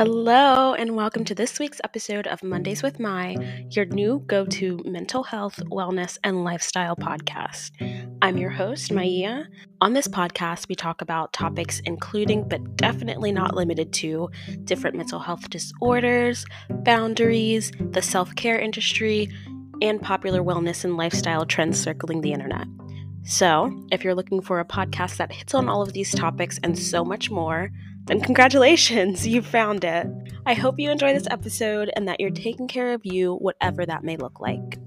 Hello, and welcome to this week's episode of Mondays with My, your new go to mental health, wellness, and lifestyle podcast. I'm your host, Maya. On this podcast, we talk about topics including, but definitely not limited to, different mental health disorders, boundaries, the self care industry, and popular wellness and lifestyle trends circling the internet. So, if you're looking for a podcast that hits on all of these topics and so much more, then congratulations, you found it. I hope you enjoy this episode and that you're taking care of you, whatever that may look like.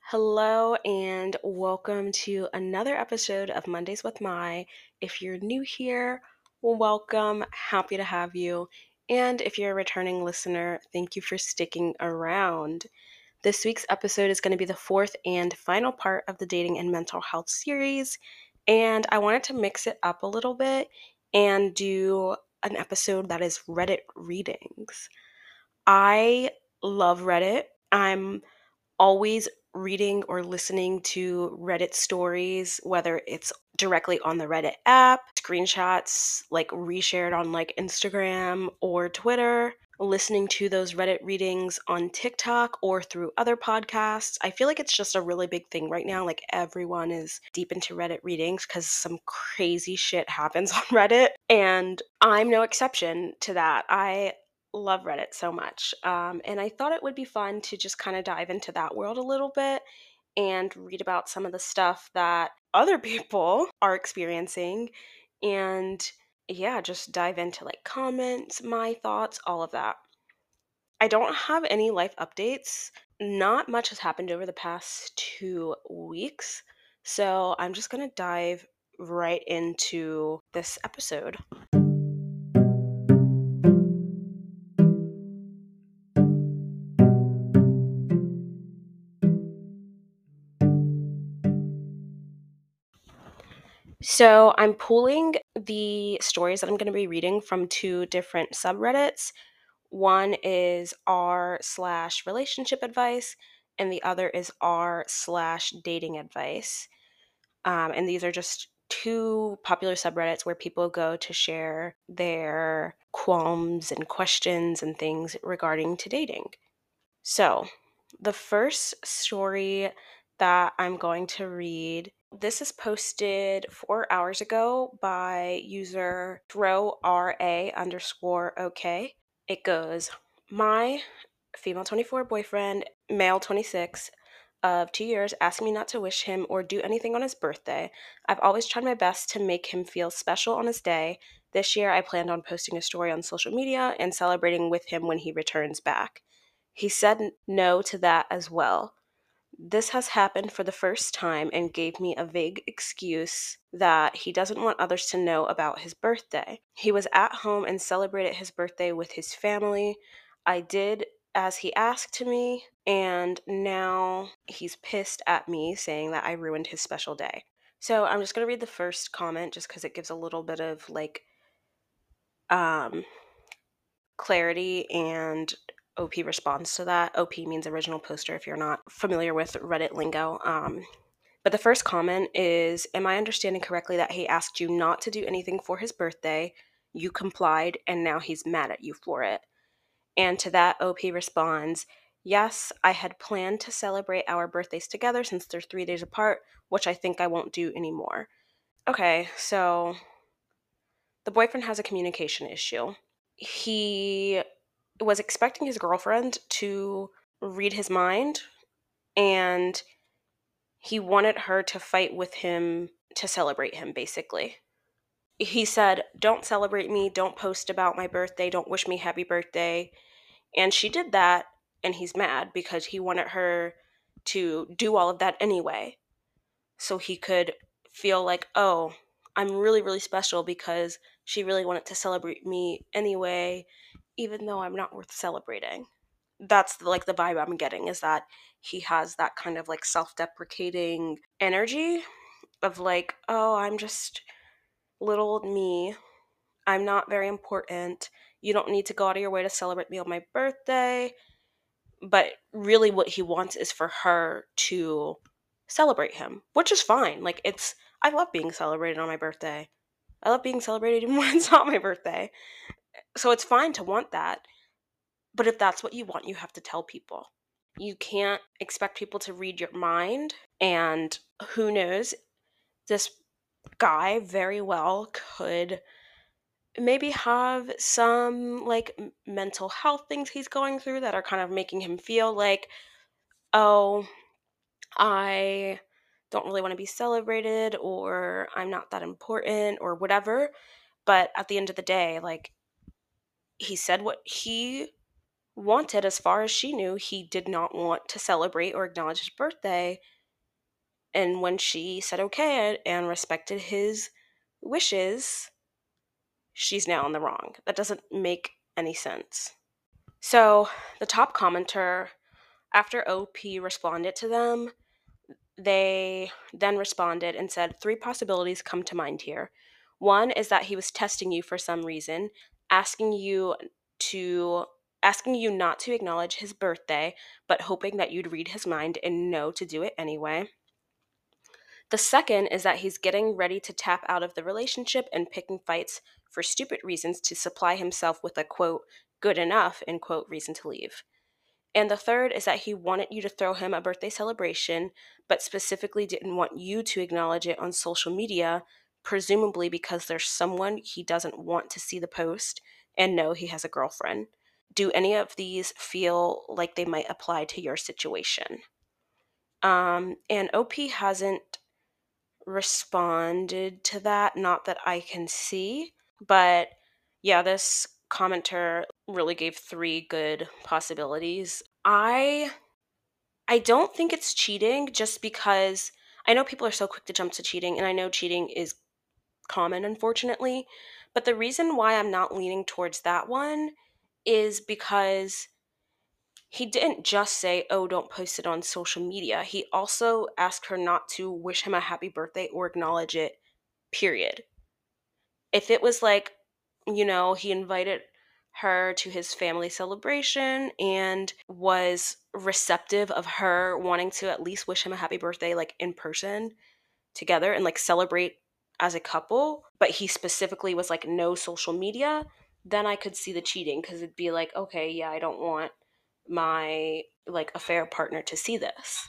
Hello, and welcome to another episode of Mondays with My. If you're new here, welcome. Happy to have you. And if you're a returning listener, thank you for sticking around. This week's episode is going to be the fourth and final part of the dating and mental health series. And I wanted to mix it up a little bit and do an episode that is Reddit readings. I love Reddit. I'm always reading or listening to Reddit stories, whether it's directly on the Reddit app, screenshots like reshared on like Instagram or Twitter, listening to those Reddit readings on TikTok or through other podcasts. I feel like it's just a really big thing right now. Like everyone is deep into Reddit readings because some crazy shit happens on Reddit. And I'm no exception to that. I love Reddit so much. Um, and I thought it would be fun to just kind of dive into that world a little bit and read about some of the stuff that other people are experiencing and yeah, just dive into like comments, my thoughts, all of that. I don't have any life updates. Not much has happened over the past two weeks. So I'm just going to dive right into this episode. So I'm pulling the stories that I'm going to be reading from two different subreddits. One is r slash relationship advice, and the other is r slash dating advice. Um, and these are just two popular subreddits where people go to share their qualms and questions and things regarding to dating. So, the first story that I'm going to read this is posted four hours ago by user throw ra underscore okay. It goes, my female 24 boyfriend, male 26, of two years asked me not to wish him or do anything on his birthday. I've always tried my best to make him feel special on his day. This year, I planned on posting a story on social media and celebrating with him when he returns back. He said no to that as well. This has happened for the first time and gave me a vague excuse that he doesn't want others to know about his birthday. He was at home and celebrated his birthday with his family. I did as he asked me, and now he's pissed at me saying that I ruined his special day. So I'm just going to read the first comment just because it gives a little bit of like um, clarity and OP responds to that. OP means original poster if you're not familiar with Reddit lingo. Um, but the first comment is Am I understanding correctly that he asked you not to do anything for his birthday? You complied, and now he's mad at you for it. And to that, OP responds Yes, I had planned to celebrate our birthdays together since they're three days apart, which I think I won't do anymore. Okay, so the boyfriend has a communication issue. He was expecting his girlfriend to read his mind and he wanted her to fight with him to celebrate him basically. He said don't celebrate me. Don't post about my birthday. Don't wish me happy birthday. And she did that and he's mad because he wanted her to do all of that anyway. So he could feel like oh i'm really really special because she really wanted to celebrate me anyway even though I'm not worth celebrating. That's like the vibe I'm getting is that he has that kind of like self deprecating energy of like, oh, I'm just little old me. I'm not very important. You don't need to go out of your way to celebrate me on my birthday. But really, what he wants is for her to celebrate him, which is fine. Like, it's, I love being celebrated on my birthday. I love being celebrated even when it's not my birthday. So it's fine to want that. But if that's what you want, you have to tell people. You can't expect people to read your mind. And who knows, this guy very well could maybe have some like mental health things he's going through that are kind of making him feel like, oh, I don't really want to be celebrated or I'm not that important or whatever. But at the end of the day, like he said what he wanted as far as she knew. He did not want to celebrate or acknowledge his birthday. And when she said okay and respected his wishes, she's now in the wrong. That doesn't make any sense. So the top commenter, after OP responded to them, they then responded and said three possibilities come to mind here. One is that he was testing you for some reason, asking you to asking you not to acknowledge his birthday, but hoping that you'd read his mind and know to do it anyway. The second is that he's getting ready to tap out of the relationship and picking fights for stupid reasons to supply himself with a quote, good enough, end quote, reason to leave. And the third is that he wanted you to throw him a birthday celebration, but specifically didn't want you to acknowledge it on social media, presumably because there's someone he doesn't want to see the post and know he has a girlfriend. Do any of these feel like they might apply to your situation? Um, and OP hasn't responded to that, not that I can see, but yeah, this commenter really gave three good possibilities. I I don't think it's cheating just because I know people are so quick to jump to cheating and I know cheating is common unfortunately, but the reason why I'm not leaning towards that one is because he didn't just say, "Oh, don't post it on social media." He also asked her not to wish him a happy birthday or acknowledge it. Period. If it was like, you know, he invited her to his family celebration and was receptive of her wanting to at least wish him a happy birthday like in person together and like celebrate as a couple, but he specifically was like no social media, then I could see the cheating because it'd be like, okay, yeah, I don't want my like affair partner to see this.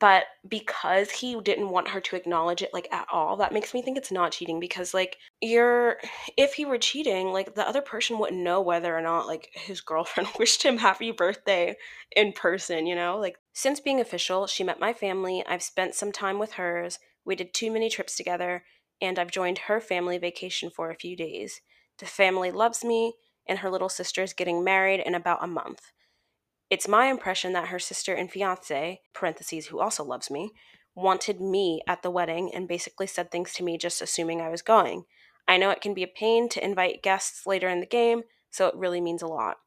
But because he didn't want her to acknowledge it like at all that makes me think it's not cheating because like you're if he were cheating like the other person wouldn't know whether or not like his girlfriend wished him happy birthday in person you know? Like since being official she met my family i've spent some time with hers we did too many trips together and i've joined her family vacation for a few days the family loves me and her little sister is getting married in about a month it's my impression that her sister and fiance, parentheses, who also loves me, wanted me at the wedding and basically said things to me just assuming I was going. I know it can be a pain to invite guests later in the game, so it really means a lot.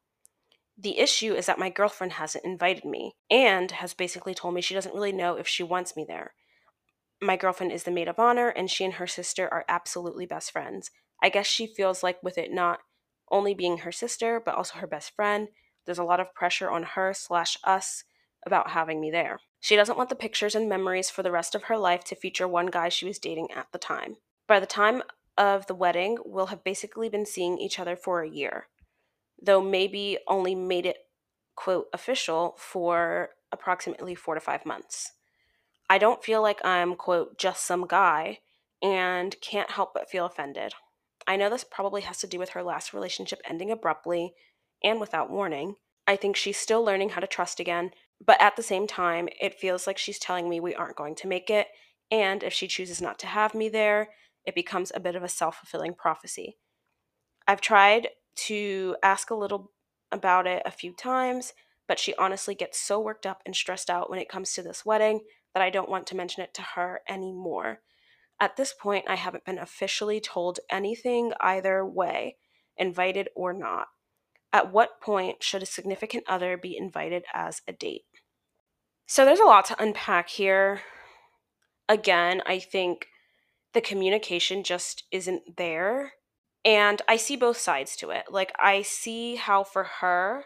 The issue is that my girlfriend hasn't invited me and has basically told me she doesn't really know if she wants me there. My girlfriend is the maid of honor, and she and her sister are absolutely best friends. I guess she feels like, with it not only being her sister, but also her best friend, there's a lot of pressure on her slash us about having me there. She doesn't want the pictures and memories for the rest of her life to feature one guy she was dating at the time. By the time of the wedding, we'll have basically been seeing each other for a year, though maybe only made it, quote, official for approximately four to five months. I don't feel like I'm, quote, just some guy and can't help but feel offended. I know this probably has to do with her last relationship ending abruptly and without warning. I think she's still learning how to trust again, but at the same time, it feels like she's telling me we aren't going to make it, and if she chooses not to have me there, it becomes a bit of a self fulfilling prophecy. I've tried to ask a little about it a few times, but she honestly gets so worked up and stressed out when it comes to this wedding that I don't want to mention it to her anymore. At this point, I haven't been officially told anything either way, invited or not. At what point should a significant other be invited as a date? So there's a lot to unpack here. Again, I think the communication just isn't there. And I see both sides to it. Like, I see how for her,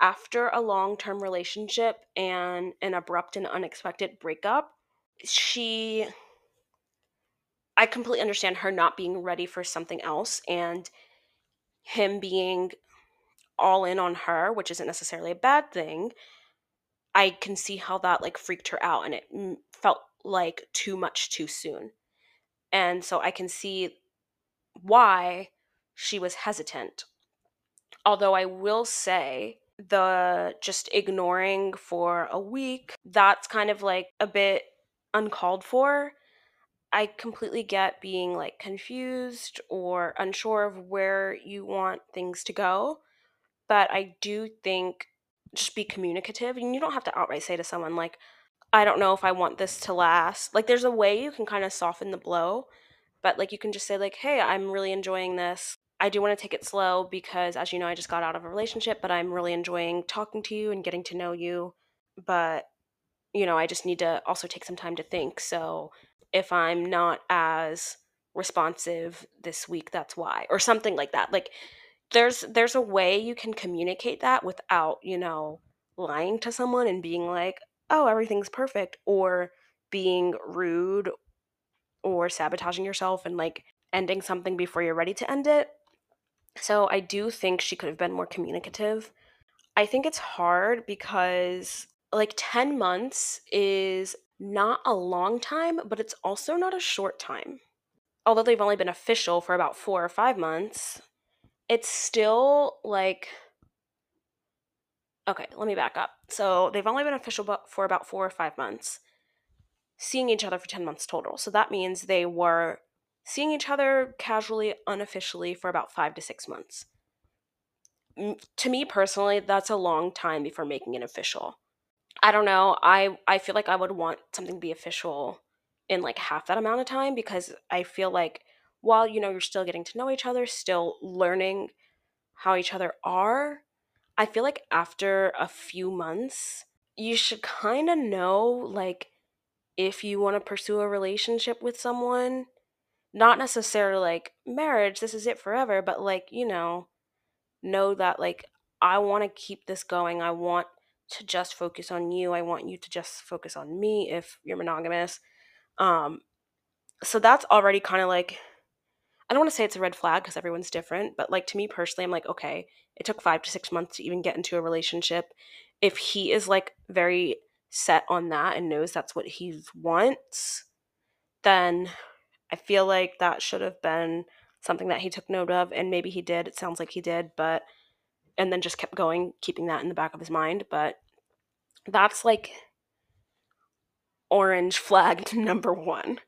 after a long term relationship and an abrupt and unexpected breakup, she I completely understand her not being ready for something else and him being all in on her, which isn't necessarily a bad thing. I can see how that like freaked her out and it felt like too much too soon. And so I can see why she was hesitant. Although I will say the just ignoring for a week, that's kind of like a bit uncalled for. I completely get being like confused or unsure of where you want things to go. But I do think just be communicative and you don't have to outright say to someone like I don't know if I want this to last. Like there's a way you can kind of soften the blow, but like you can just say like, "Hey, I'm really enjoying this. I do want to take it slow because as you know, I just got out of a relationship, but I'm really enjoying talking to you and getting to know you. But you know, I just need to also take some time to think. So if I'm not as responsive this week, that's why." Or something like that. Like there's there's a way you can communicate that without, you know, lying to someone and being like, "Oh, everything's perfect," or being rude or sabotaging yourself and like ending something before you're ready to end it. So I do think she could have been more communicative. I think it's hard because like 10 months is not a long time, but it's also not a short time. Although they've only been official for about four or five months, it's still like. Okay, let me back up. So they've only been official for about four or five months, seeing each other for 10 months total. So that means they were seeing each other casually, unofficially for about five to six months. To me personally, that's a long time before making it official. I don't know. I I feel like I would want something to be official in like half that amount of time because I feel like while you know you're still getting to know each other, still learning how each other are, I feel like after a few months, you should kind of know like if you want to pursue a relationship with someone, not necessarily like marriage, this is it forever, but like, you know, know that like I want to keep this going. I want to just focus on you. I want you to just focus on me if you're monogamous. Um so that's already kind of like I don't want to say it's a red flag because everyone's different, but like to me personally, I'm like, okay, it took five to six months to even get into a relationship. If he is like very set on that and knows that's what he wants, then I feel like that should have been something that he took note of, and maybe he did. It sounds like he did, but and then just kept going, keeping that in the back of his mind. But that's like orange flag number one.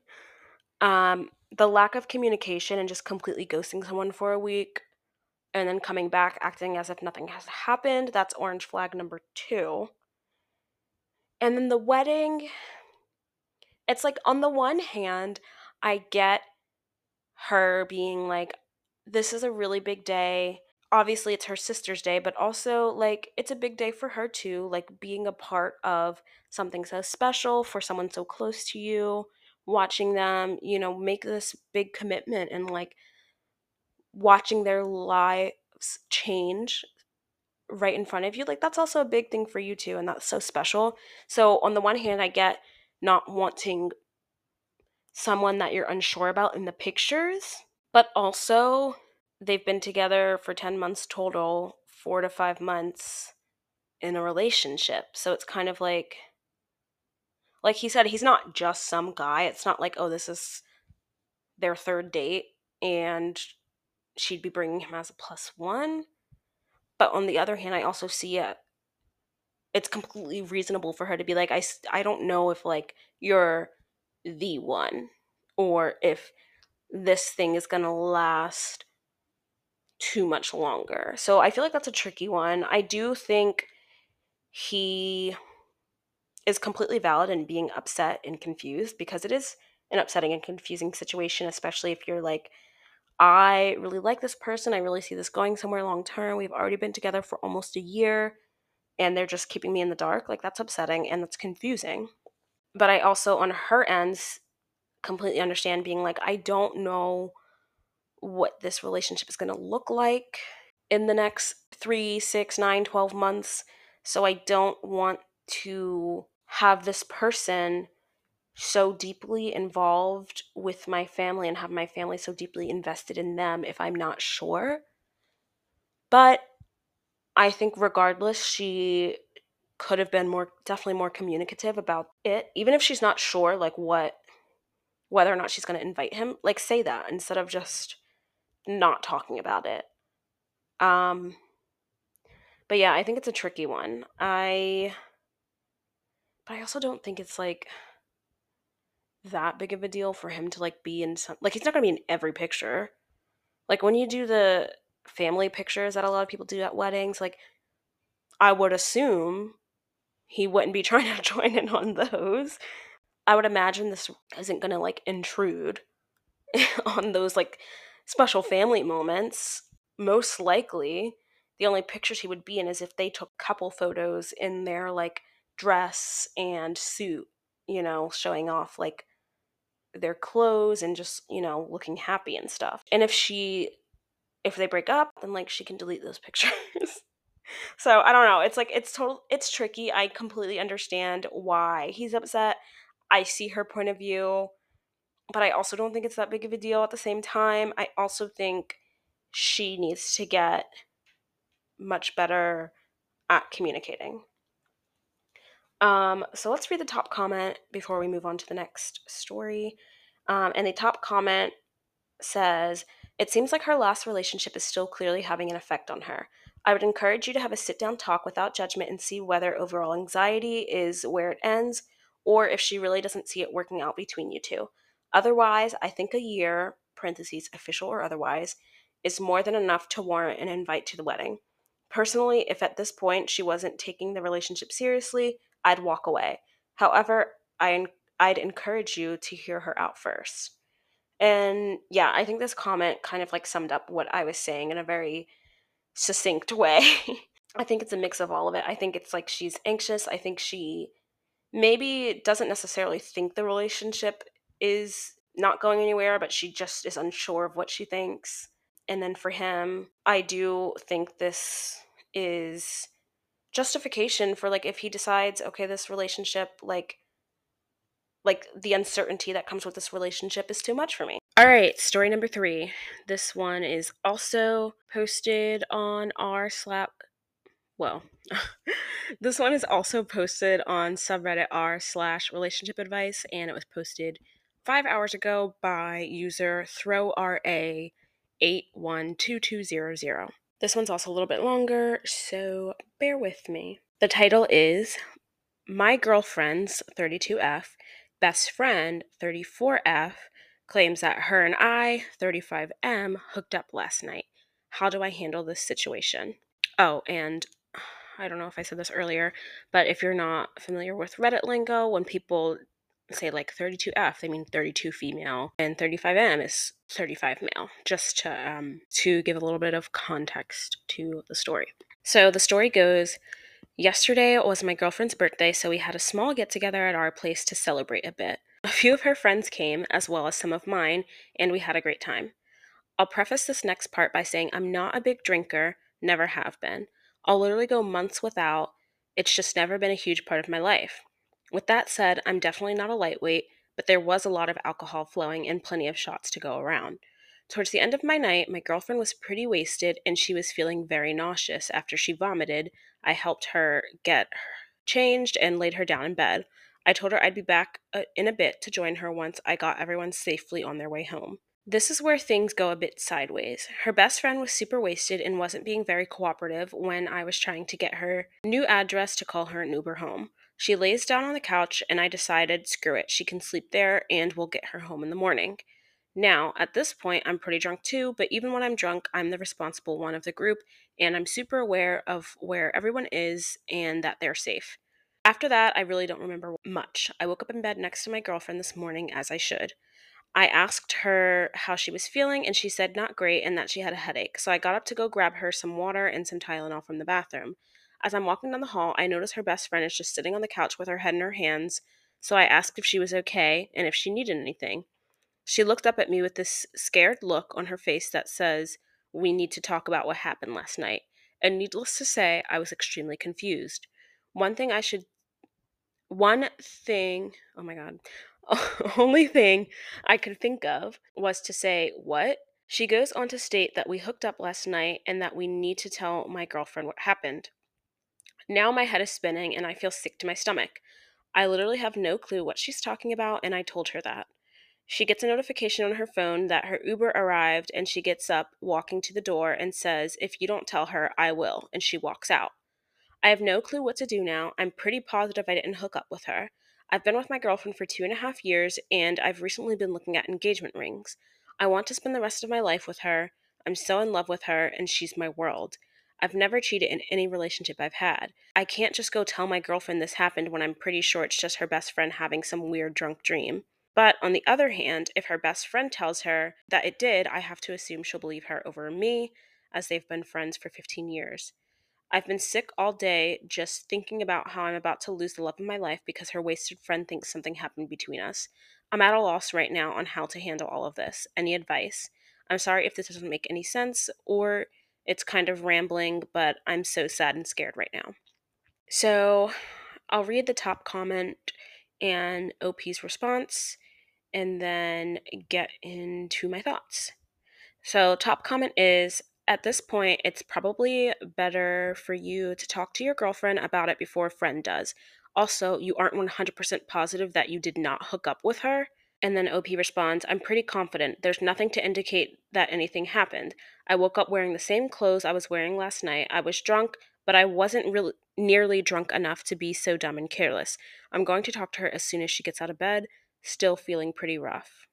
Um, the lack of communication and just completely ghosting someone for a week and then coming back acting as if nothing has happened, that's orange flag number two. And then the wedding, it's like on the one hand, I get her being like, this is a really big day. Obviously, it's her sister's day, but also, like, it's a big day for her too. Like, being a part of something so special for someone so close to you, watching them, you know, make this big commitment and like watching their lives change right in front of you, like that's also a big thing for you too, and that's so special. So, on the one hand, I get not wanting someone that you're unsure about in the pictures, but also they've been together for 10 months total, four to five months in a relationship. So, it's kind of like, like he said, he's not just some guy. It's not like, oh, this is their third date and she'd be bringing him as a plus one. But on the other hand, I also see it. It's completely reasonable for her to be like, I, I don't know if like you're the one or if this thing is going to last too much longer. So I feel like that's a tricky one. I do think he is completely valid in being upset and confused because it is an upsetting and confusing situation, especially if you're like, I really like this person. I really see this going somewhere long term. We've already been together for almost a year and they're just keeping me in the dark. Like, that's upsetting and that's confusing. But I also, on her ends, completely understand being like, I don't know what this relationship is going to look like in the next three, six, nine, 12 months. So I don't want to have this person so deeply involved with my family and have my family so deeply invested in them if I'm not sure. But I think regardless, she could have been more definitely more communicative about it. Even if she's not sure like what whether or not she's going to invite him, like say that instead of just not talking about it. Um but yeah, I think it's a tricky one. I but I also don't think it's like that big of a deal for him to like be in some like he's not going to be in every picture. Like when you do the family pictures that a lot of people do at weddings, like I would assume he wouldn't be trying to join in on those. I would imagine this isn't going to like intrude on those like special family moments. Most likely, the only pictures he would be in is if they took couple photos in their like dress and suit, you know, showing off like their clothes and just, you know, looking happy and stuff. And if she if they break up, then like she can delete those pictures. So I don't know. It's like it's total it's tricky. I completely understand why he's upset. I see her point of view, but I also don't think it's that big of a deal at the same time. I also think she needs to get much better at communicating. Um, so let's read the top comment before we move on to the next story. Um, and the top comment says, It seems like her last relationship is still clearly having an effect on her. I would encourage you to have a sit down talk without judgment and see whether overall anxiety is where it ends or if she really doesn't see it working out between you two. Otherwise, I think a year, parentheses, official or otherwise, is more than enough to warrant an invite to the wedding. Personally, if at this point she wasn't taking the relationship seriously, I'd walk away. However, I, I'd encourage you to hear her out first. And yeah, I think this comment kind of like summed up what I was saying in a very succinct way. I think it's a mix of all of it. I think it's like she's anxious. I think she maybe doesn't necessarily think the relationship is not going anywhere, but she just is unsure of what she thinks. And then for him, I do think this is justification for like if he decides, okay, this relationship, like, like the uncertainty that comes with this relationship is too much for me. All right, story number three. This one is also posted on r slap. Well, this one is also posted on subreddit r slash relationship advice, and it was posted five hours ago by user throwra eight one two two zero zero. This one's also a little bit longer, so bear with me. The title is My Girlfriend's 32F Best Friend 34F claims that her and I, 35M, hooked up last night. How do I handle this situation? Oh, and I don't know if I said this earlier, but if you're not familiar with Reddit lingo, when people say like 32F, they mean 32 female, and 35M is 35 male, just to um, to give a little bit of context to the story. So the story goes. Yesterday was my girlfriend's birthday, so we had a small get together at our place to celebrate a bit. A few of her friends came, as well as some of mine, and we had a great time. I'll preface this next part by saying I'm not a big drinker, never have been. I'll literally go months without, it's just never been a huge part of my life. With that said, I'm definitely not a lightweight, but there was a lot of alcohol flowing and plenty of shots to go around. Towards the end of my night, my girlfriend was pretty wasted and she was feeling very nauseous after she vomited. I helped her get changed and laid her down in bed. I told her I'd be back uh, in a bit to join her once I got everyone safely on their way home. This is where things go a bit sideways. Her best friend was super wasted and wasn't being very cooperative when I was trying to get her new address to call her an Uber home. She lays down on the couch, and I decided, screw it, she can sleep there and we'll get her home in the morning. Now, at this point, I'm pretty drunk too, but even when I'm drunk, I'm the responsible one of the group, and I'm super aware of where everyone is and that they're safe. After that, I really don't remember much. I woke up in bed next to my girlfriend this morning, as I should. I asked her how she was feeling, and she said not great and that she had a headache. So I got up to go grab her some water and some Tylenol from the bathroom. As I'm walking down the hall, I notice her best friend is just sitting on the couch with her head in her hands. So I asked if she was okay and if she needed anything. She looked up at me with this scared look on her face that says, We need to talk about what happened last night. And needless to say, I was extremely confused. One thing I should one thing, oh my god. Only thing I could think of was to say, What? She goes on to state that we hooked up last night and that we need to tell my girlfriend what happened. Now my head is spinning and I feel sick to my stomach. I literally have no clue what she's talking about, and I told her that. She gets a notification on her phone that her Uber arrived, and she gets up, walking to the door, and says, If you don't tell her, I will. And she walks out. I have no clue what to do now. I'm pretty positive I didn't hook up with her. I've been with my girlfriend for two and a half years, and I've recently been looking at engagement rings. I want to spend the rest of my life with her. I'm so in love with her, and she's my world. I've never cheated in any relationship I've had. I can't just go tell my girlfriend this happened when I'm pretty sure it's just her best friend having some weird drunk dream. But on the other hand, if her best friend tells her that it did, I have to assume she'll believe her over me, as they've been friends for 15 years. I've been sick all day just thinking about how I'm about to lose the love of my life because her wasted friend thinks something happened between us. I'm at a loss right now on how to handle all of this. Any advice? I'm sorry if this doesn't make any sense or it's kind of rambling, but I'm so sad and scared right now. So I'll read the top comment and OP's response and then get into my thoughts. So, top comment is at this point, it's probably better for you to talk to your girlfriend about it before a friend does. Also, you aren't 100% positive that you did not hook up with her. And then OP responds, I'm pretty confident. There's nothing to indicate that anything happened. I woke up wearing the same clothes I was wearing last night. I was drunk, but I wasn't really nearly drunk enough to be so dumb and careless. I'm going to talk to her as soon as she gets out of bed, still feeling pretty rough.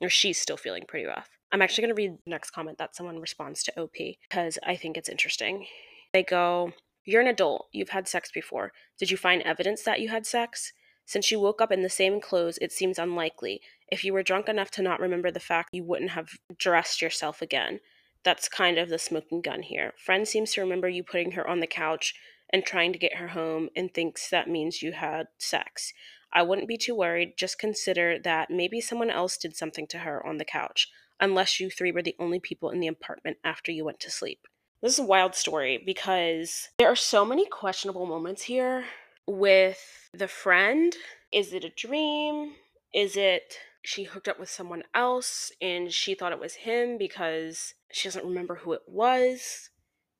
Or she's still feeling pretty rough. I'm actually going to read the next comment that someone responds to OP because I think it's interesting. They go, You're an adult. You've had sex before. Did you find evidence that you had sex? Since you woke up in the same clothes, it seems unlikely. If you were drunk enough to not remember the fact, you wouldn't have dressed yourself again. That's kind of the smoking gun here. Friend seems to remember you putting her on the couch and trying to get her home and thinks that means you had sex. I wouldn't be too worried. Just consider that maybe someone else did something to her on the couch unless you three were the only people in the apartment after you went to sleep. This is a wild story because there are so many questionable moments here with the friend. Is it a dream? Is it she hooked up with someone else and she thought it was him because she doesn't remember who it was?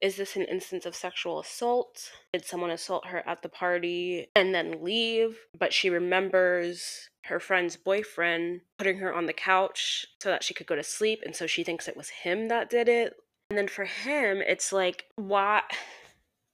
Is this an instance of sexual assault? Did someone assault her at the party and then leave? But she remembers her friend's boyfriend putting her on the couch so that she could go to sleep. And so she thinks it was him that did it. And then for him, it's like, why?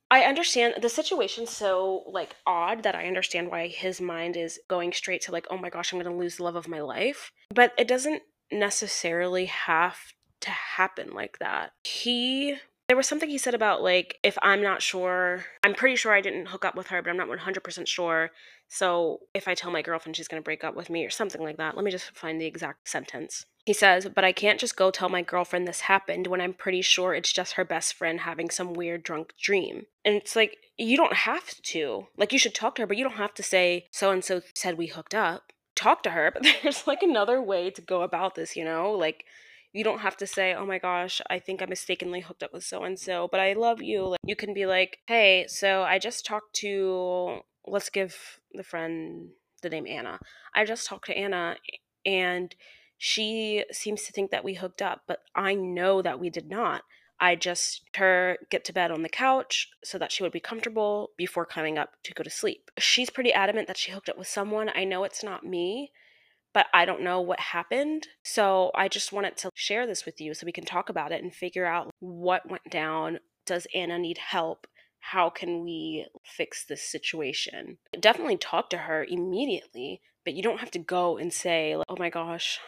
I understand the situation's so like odd that I understand why his mind is going straight to like, oh my gosh, I'm gonna lose the love of my life. But it doesn't necessarily have to happen like that. He there was something he said about like if I'm not sure, I'm pretty sure I didn't hook up with her, but I'm not 100% sure. So if I tell my girlfriend she's going to break up with me or something like that, let me just find the exact sentence. He says, But I can't just go tell my girlfriend this happened when I'm pretty sure it's just her best friend having some weird drunk dream. And it's like, you don't have to. Like, you should talk to her, but you don't have to say, So and so said we hooked up. Talk to her, but there's like another way to go about this, you know? Like, you don't have to say, "Oh my gosh, I think I mistakenly hooked up with so and so, but I love you." Like, you can be like, "Hey, so I just talked to let's give the friend the name Anna. I just talked to Anna and she seems to think that we hooked up, but I know that we did not. I just her get to bed on the couch so that she would be comfortable before coming up to go to sleep. She's pretty adamant that she hooked up with someone. I know it's not me, but I don't know what happened. So I just wanted to share this with you so we can talk about it and figure out what went down. Does Anna need help? How can we fix this situation? Definitely talk to her immediately, but you don't have to go and say, oh my gosh,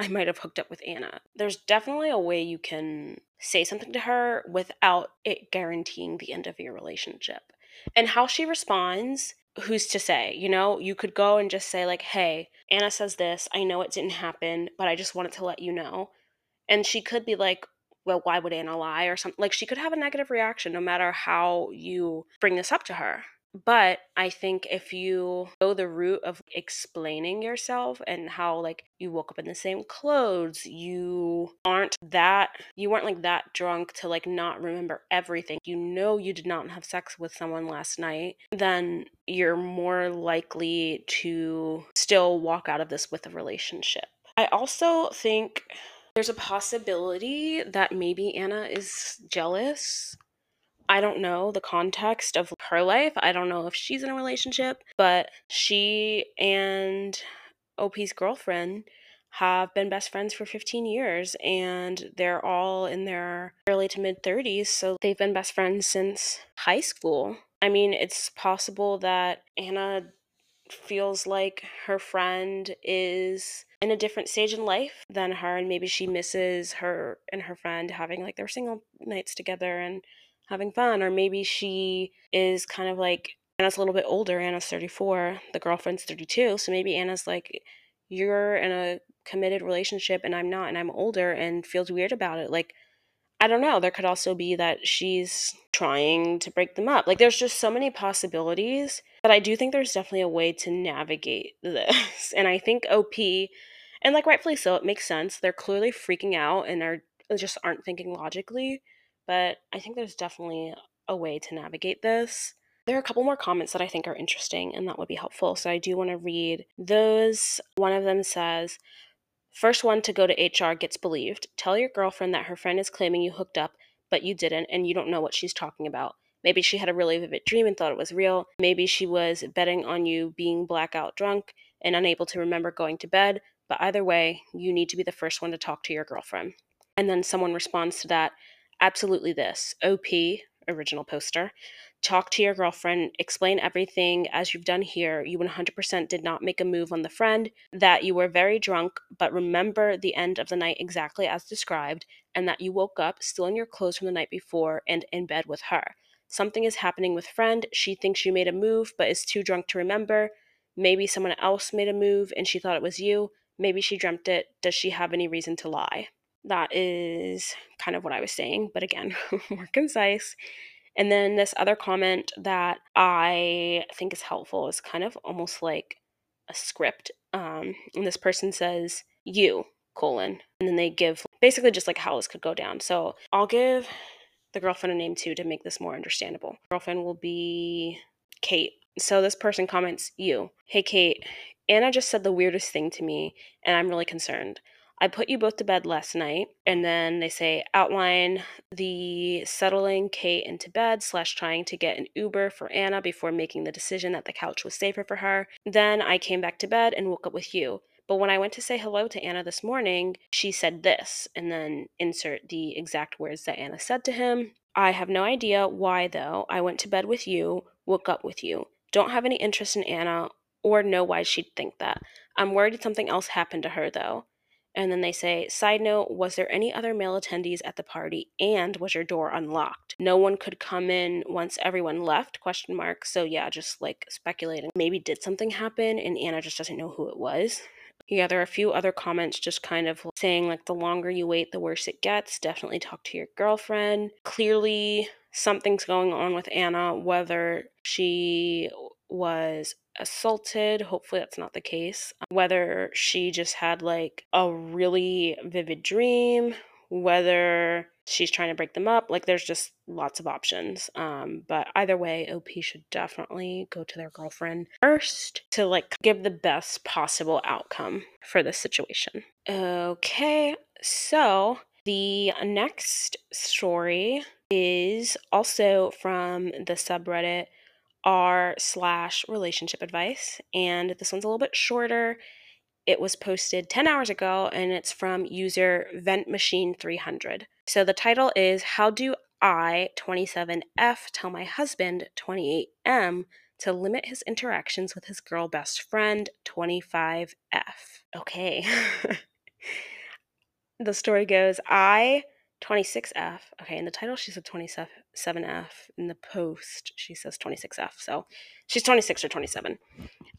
I might have hooked up with Anna. There's definitely a way you can say something to her without it guaranteeing the end of your relationship. And how she responds who's to say you know? You could go and just say like hey anna says this. I know it didn't happen but i just wanted to let you know. And she could be like well why would anna lie? or something like she could have a negative reaction no matter how you bring this up to her But I think if you go the route of explaining yourself and how like you woke up in the same clothes, you aren't that you weren't like that drunk to like not remember everything. You know you did not have sex with someone last night, then you're more likely to still walk out of this with a relationship. I also think there's a possibility that maybe Anna is jealous I don't know the context of her life. I don't know if she's in a relationship, but she and OP's girlfriend have been best friends for 15 years and they're all in their early to mid 30s. So they've been best friends since high school. I mean, it's possible that Anna feels like her friend is in a different stage in life than her and maybe she misses her and her friend having like their single nights together and having fun or maybe she is kind of like Anna's a little bit older Anna's 34 the girlfriend's 32 so maybe Anna's like you're in a committed relationship and I'm not and I'm older and feels weird about it like I don't know. There could also be that she's trying to break them up. Like, there's just so many possibilities. But I do think there's definitely a way to navigate this. And I think OP, and like rightfully so, it makes sense. They're clearly freaking out and are just aren't thinking logically. But I think there's definitely a way to navigate this. There are a couple more comments that I think are interesting and that would be helpful. So I do want to read those. One of them says, First one to go to HR gets believed. Tell your girlfriend that her friend is claiming you hooked up, but you didn't, and you don't know what she's talking about. Maybe she had a really vivid dream and thought it was real. Maybe she was betting on you being blackout drunk and unable to remember going to bed. But either way, you need to be the first one to talk to your girlfriend. And then someone responds to that absolutely this OP, original poster, talk to your girlfriend, explain everything as you've done here. You 100% did not make a move on the friend, that you were very drunk, but remember the end of the night exactly as described, and that you woke up still in your clothes from the night before and in bed with her. Something is happening with friend. She thinks you made a move, but is too drunk to remember. Maybe someone else made a move and she thought it was you. Maybe she dreamt it. Does she have any reason to lie? That is kind of what I was saying, but again, more concise. And then this other comment that I think is helpful is kind of almost like a script. Um, and this person says, you, colon. And then they give basically just like how this could go down. So I'll give the girlfriend a name too to make this more understandable. Girlfriend will be Kate. So this person comments, you. Hey, Kate, Anna just said the weirdest thing to me, and I'm really concerned. I put you both to bed last night. And then they say outline the settling Kate into bed slash trying to get an Uber for Anna before making the decision that the couch was safer for her. Then I came back to bed and woke up with you. But when I went to say hello to Anna this morning, she said this, and then insert the exact words that Anna said to him. I have no idea why, though. I went to bed with you, woke up with you. Don't have any interest in Anna or know why she'd think that. I'm worried something else happened to her, though. And then they say, side note, was there any other male attendees at the party and was your door unlocked? No one could come in once everyone left, question mark. So yeah, just like speculating. Maybe did something happen and Anna just doesn't know who it was. Yeah, there are a few other comments just kind of saying like the longer you wait, the worse it gets. Definitely talk to your girlfriend. Clearly something's going on with Anna, whether she was assaulted. Hopefully, that's not the case. Whether she just had like a really vivid dream, whether she's trying to break them up. Like, there's just lots of options. Um, but either way, OP should definitely go to their girlfriend first to like give the best possible outcome for this situation. Okay, so the next story is also from the subreddit r slash relationship advice. And this one's a little bit shorter. It was posted 10 hours ago and it's from user Vent Machine 300. So the title is How Do I, 27F, Tell My Husband, 28M, to limit his interactions with his girl best friend, 25F. Okay. the story goes I 26F. Okay, in the title she said 27F. In the post she says 26F. So she's 26 or 27.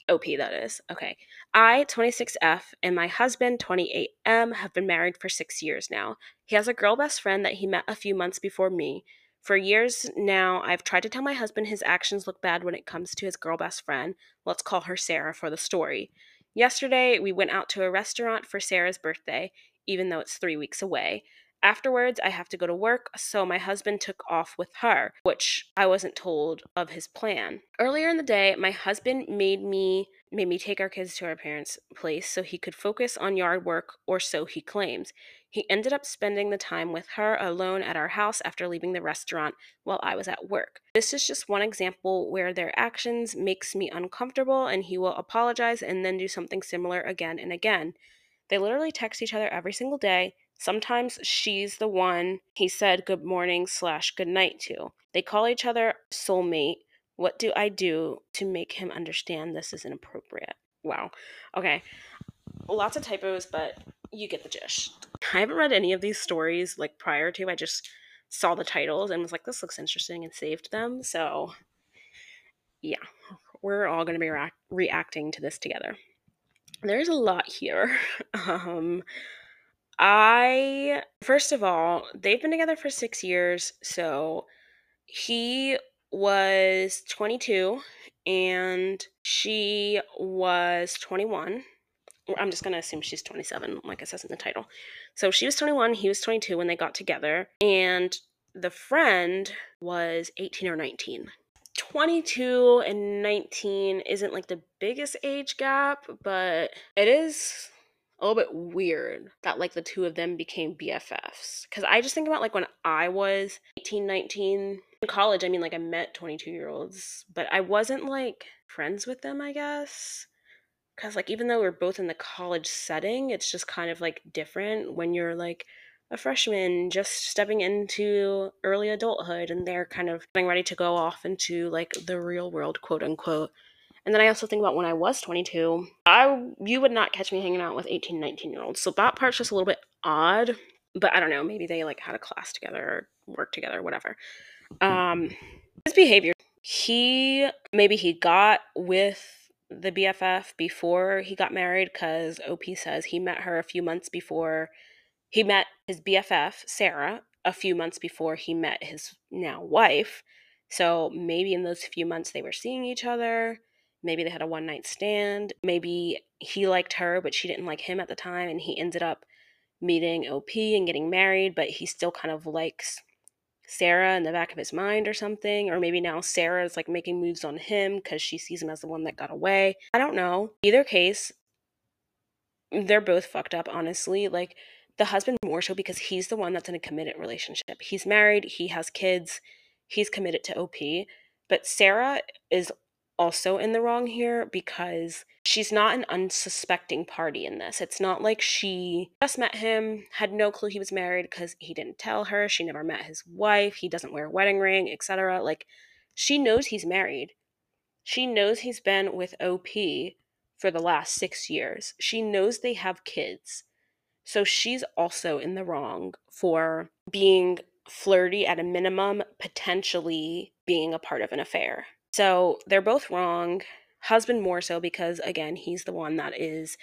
OP, that is. Okay. I, 26F, and my husband, 28M, have been married for six years now. He has a girl best friend that he met a few months before me. For years now, I've tried to tell my husband his actions look bad when it comes to his girl best friend. Let's call her Sarah for the story. Yesterday, we went out to a restaurant for Sarah's birthday, even though it's three weeks away. Afterwards, I have to go to work, so my husband took off with her, which I wasn't told of his plan. Earlier in the day, my husband made me made me take our kids to our parents' place so he could focus on yard work, or so he claims. He ended up spending the time with her alone at our house after leaving the restaurant while I was at work. This is just one example where their actions makes me uncomfortable and he will apologize and then do something similar again and again. They literally text each other every single day. Sometimes she's the one he said good morning slash good night to. They call each other soulmate. What do I do to make him understand this is inappropriate? Wow. Okay. Lots of typos, but you get the gist. I haven't read any of these stories like prior to. I just saw the titles and was like, this looks interesting and saved them. So, yeah, we're all going to be re- reacting to this together. There's a lot here. um, I, first of all, they've been together for six years. So he was 22 and she was 21. I'm just going to assume she's 27, like it says in the title. So she was 21, he was 22 when they got together. And the friend was 18 or 19. 22 and 19 isn't like the biggest age gap, but it is a little bit weird that like the two of them became BFFs. Because I just think about like when I was 18, 19 in college, I mean, like I met 22 year olds, but I wasn't like friends with them, I guess. Because like even though we're both in the college setting, it's just kind of like different when you're like a freshman just stepping into early adulthood and they're kind of getting ready to go off into like the real world, quote unquote. And then I also think about when I was 22, I you would not catch me hanging out with 18, 19 year olds. So that part's just a little bit odd, but I don't know, maybe they like had a class together or work together, whatever. Um his behavior, he maybe he got with the BFF before he got married cuz OP says he met her a few months before he met his BFF, Sarah, a few months before he met his now wife. So maybe in those few months they were seeing each other. Maybe they had a one night stand. Maybe he liked her, but she didn't like him at the time. And he ended up meeting OP and getting married, but he still kind of likes Sarah in the back of his mind or something. Or maybe now Sarah is like making moves on him because she sees him as the one that got away. I don't know. Either case, they're both fucked up, honestly. Like, the husband more so because he's the one that's in a committed relationship. He's married, he has kids, he's committed to OP. But Sarah is also in the wrong here because she's not an unsuspecting party in this. It's not like she just met him, had no clue he was married because he didn't tell her, she never met his wife, he doesn't wear a wedding ring, etc. Like she knows he's married. She knows he's been with OP for the last 6 years. She knows they have kids. So she's also in the wrong for being flirty at a minimum, potentially being a part of an affair. So they're both wrong. Husband more so because, again, he's the one that is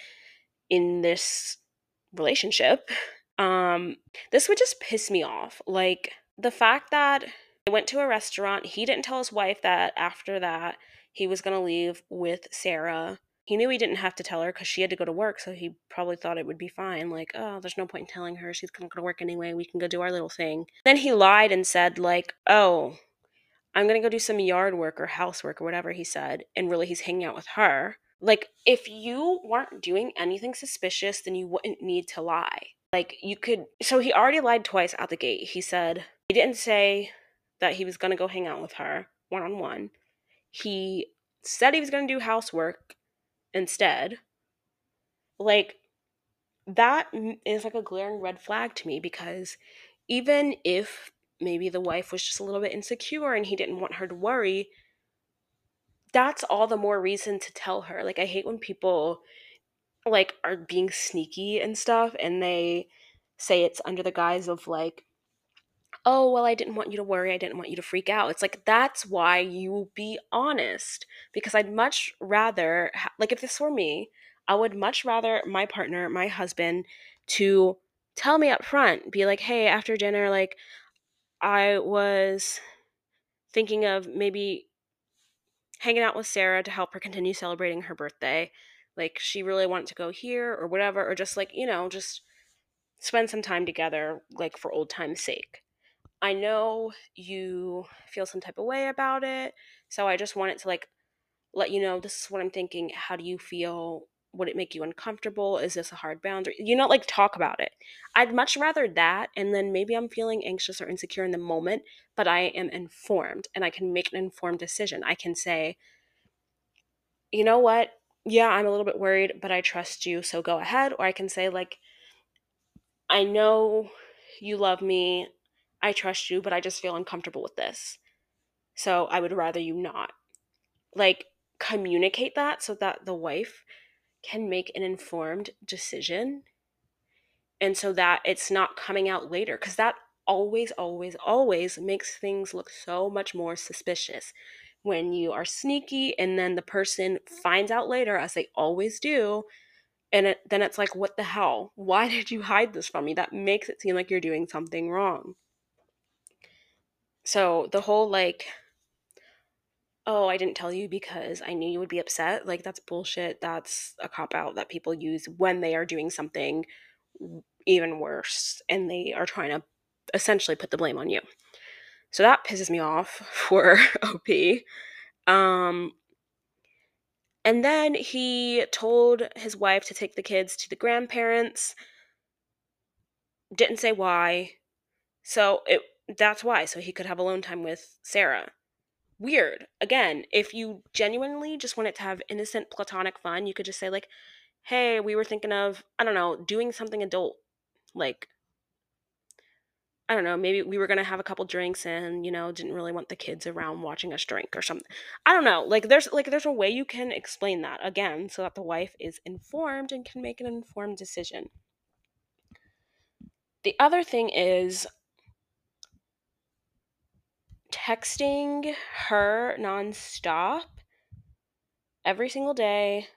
in this relationship. Um, this would just piss me off. Like the fact that they went to a restaurant, he didn't tell his wife that after that he was going to leave with Sarah he knew he didn't have to tell her because she had to go to work, so he probably thought it would be fine. Like, oh, there's no point in telling her. She's gonna go to work anyway. We can go do our little thing. Then he lied and said, like, oh, I'm gonna go do some yard work or housework or whatever he said. And really, he's hanging out with her. Like, if you weren't doing anything suspicious, then you wouldn't need to lie. Like, you could. So he already lied twice out the gate. He said he didn't say that he was gonna go hang out with her one on one. He said he was gonna do housework instead, like that is like a glaring red flag to me because even if maybe the wife was just a little bit insecure and he didn't want her to worry, that's all the more reason to tell her. Like I hate when people like are being sneaky and stuff and they say it's under the guise of like oh, well, I didn't want you to worry. I didn't want you to freak out. It's like, that's why you be honest. Because I'd much rather, ha- like, if this were me, I would much rather my partner, my husband, to tell me up front, be like, hey, after dinner, like, I was thinking of maybe hanging out with Sarah to help her continue celebrating her birthday. Like she really wanted to go here or whatever, or just like, you know, just spend some time together, like for old time's sake. I know you feel some type of way about it, so I just wanted to like let you know this is what I'm thinking. How do you feel? Would it make you uncomfortable? Is this a hard boundary? You know, like talk about it. I'd much rather that, and then maybe I'm feeling anxious or insecure in the moment, but I am informed and I can make an informed decision. I can say, you know what? Yeah, I'm a little bit worried, but I trust you, so go ahead. Or I can say, like, I know you love me. I trust you, but I just feel uncomfortable with this. So I would rather you not. Like, communicate that so that the wife can make an informed decision. And so that it's not coming out later because that always always always makes things look so much more suspicious when you are sneaky and then the person finds out later as they always do and it, then it's like what the hell? Why did you hide this from me? That makes it seem like you're doing something wrong. So the whole like oh, I didn't tell you because I knew you would be upset. Like, that's bullshit. That's a cop out that people use when they are doing something even worse and they are trying to essentially put the blame on you. So that pisses me off for OP. Um, and then he told his wife to take the kids to the grandparents. Didn't say why. So it that's why so he could have alone time with Sarah weird. Again, if you genuinely just wanted to have innocent platonic fun, you could just say like, "Hey, we were thinking of, I don't know, doing something adult. Like I don't know, maybe we were going to have a couple drinks and, you know, didn't really want the kids around watching us drink or something. I don't know. Like there's like there's a way you can explain that again so that the wife is informed and can make an informed decision. The other thing is texting her nonstop every single day,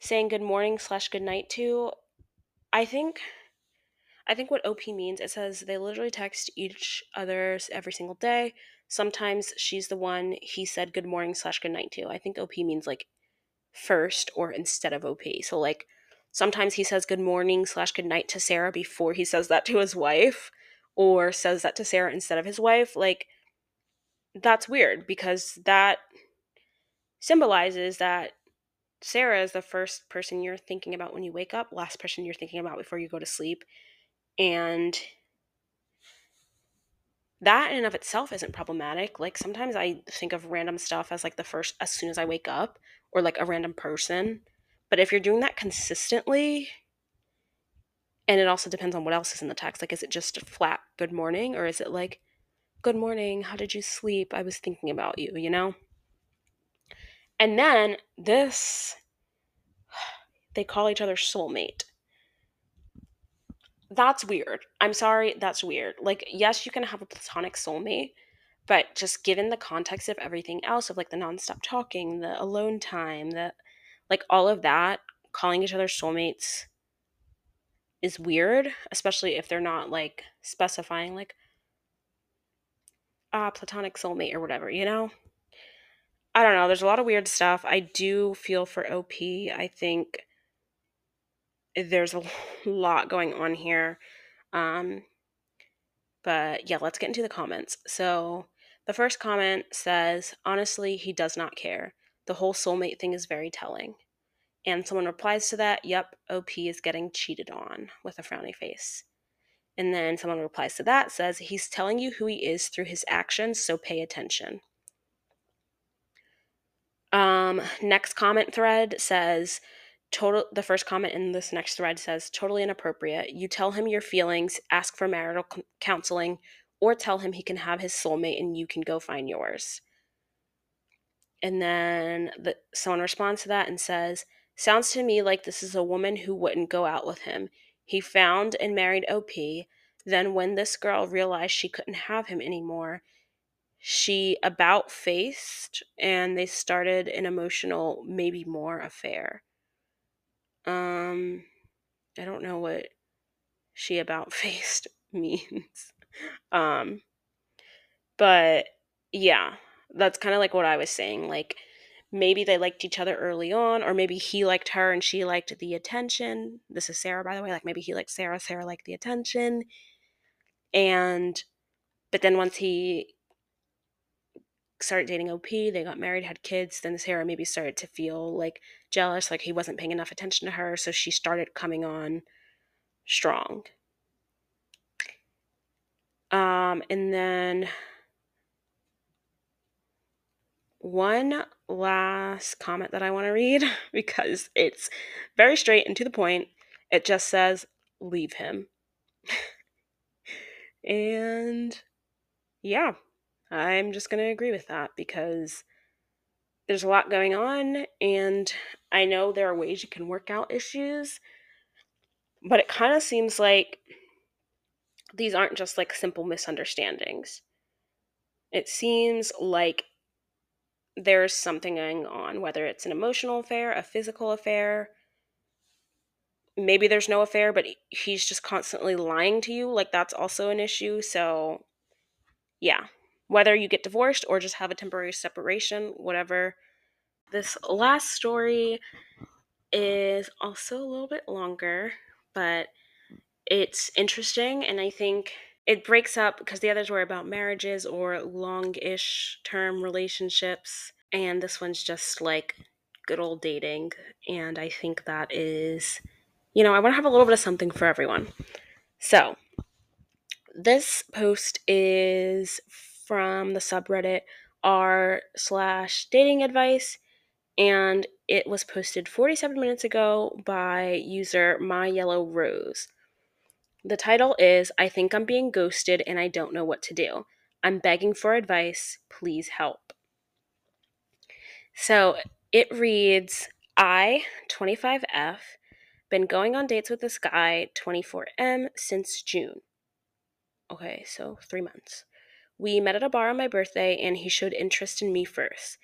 saying good morning slash good night to. I think I think what OP means, it says they literally text each other every single day. Sometimes she's the one he said good morning slash good night to. I think OP means like first or instead of OP. So like sometimes he says good morning slash good night to Sarah before he says that to his wife, or says that to Sarah instead of his wife. Like that's weird because that symbolizes that Sarah is the first person you're thinking about when you wake up, last person you're thinking about before you go to sleep. And that in and of itself isn't problematic. Like sometimes I think of random stuff as like the first as soon as I wake up or like a random person. But if you're doing that consistently, and it also depends on what else is in the text, like is it just a flat good morning or is it like good morning, how did you sleep? I was thinking about you, you know? And then this they call each other soulmate that's weird. I'm sorry, that's weird. Like, yes, you can have a platonic soulmate, but just given the context of everything else, of like the nonstop talking, the alone time, the like all of that, calling each other soulmates is weird, especially if they're not like specifying like ah platonic soulmate or whatever, you know? I don't know. There's a lot of weird stuff. I do feel for OP. I think there's a lot going on here. Um, but yeah, let's get into the comments. So the first comment says, honestly, he does not care. The whole soulmate thing is very telling. And someone replies to that, yep, OP is getting cheated on with a frowny face. And then someone replies to that, says, he's telling you who he is through his actions, so pay attention. Um, next comment thread says, total the first comment in this next thread says totally inappropriate. You tell him your feelings ask for marital c- counseling or tell him he can have his soulmate and you can go find yours. And then the, someone responds to that and says sounds to me like this is a woman who wouldn't go out with him he found and married op then when this girl realized she couldn't have him anymore she about faced and they started an emotional maybe more affair um, I don't know what she about faced means. Um, But yeah, that's kind of like what I was saying. Like maybe they liked each other early on, or maybe he liked her and she liked the attention. This is Sarah, by the way. Like maybe he liked Sarah, Sarah liked the attention. And, but then once he started dating OP, they got married, had kids, then Sarah maybe started to feel like jealous, like he wasn't paying enough attention to her. So she started coming on strong. Um, and then one last comment that I want to read because it's very straight and to the point. It just says, leave him. and yeah, I'm just going to agree with that because there's a lot going on, and I know there are ways you can work out issues, but it kind of seems like these aren't just like simple misunderstandings. It seems like there's something going on, whether it's an emotional affair, a physical affair. Maybe there's no affair, but he's just constantly lying to you. Like, that's also an issue. So, yeah, whether you get divorced or just have a temporary separation, whatever. This last story is also a little bit longer, but it's interesting. And I think it breaks up because the others were about marriages or long-ish term relationships and this one's just like good old dating and i think that is you know i want to have a little bit of something for everyone. So this post is from the subreddit r slash dating advice and it was posted 47 minutes ago by user my yellow rose the title is I Think I'm Being Ghosted and I Don't Know What to Do. I'm begging for advice. Please help. So it reads I, 25F, been going on dates with this guy, 24M, since June. Okay, so three months. We met at a bar on my birthday and he showed interest in me first.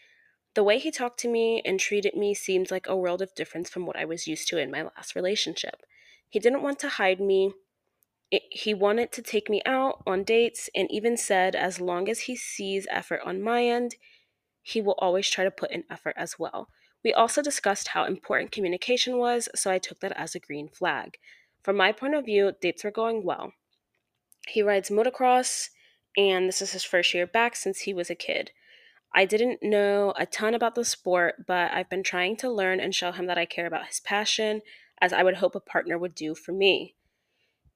The way he talked to me and treated me seemed like a world of difference from what I was used to in my last relationship. He didn't want to hide me it, he wanted to take me out on dates and even said as long as he sees effort on my end, he will always try to put in effort as well. We also discussed how important communication was, so I took that as a green flag. From my point of view, dates were going well. He rides motocross, and this is his first year back since he was a kid. I didn't know a ton about the sport, but I've been trying to learn and show him that I care about his passion, as I would hope a partner would do for me.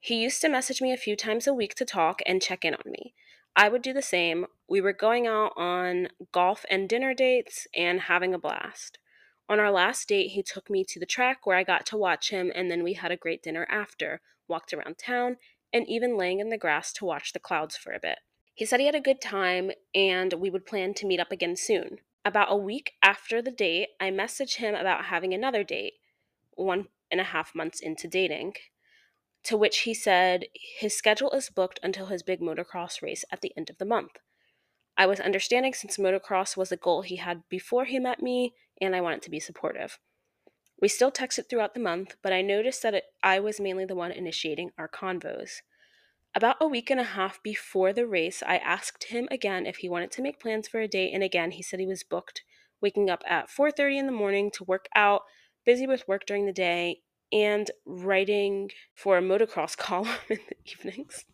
He used to message me a few times a week to talk and check in on me. I would do the same. We were going out on golf and dinner dates and having a blast. On our last date, he took me to the track where I got to watch him, and then we had a great dinner after, walked around town, and even laying in the grass to watch the clouds for a bit. He said he had a good time and we would plan to meet up again soon. About a week after the date, I messaged him about having another date, one and a half months into dating to which he said his schedule is booked until his big motocross race at the end of the month. I was understanding since motocross was a goal he had before he met me, and I wanted to be supportive. We still texted throughout the month, but I noticed that it, I was mainly the one initiating our convos. About a week and a half before the race, I asked him again if he wanted to make plans for a date, and again he said he was booked, waking up at 4:30 in the morning to work out, busy with work during the day, and writing for a motocross column in the evenings.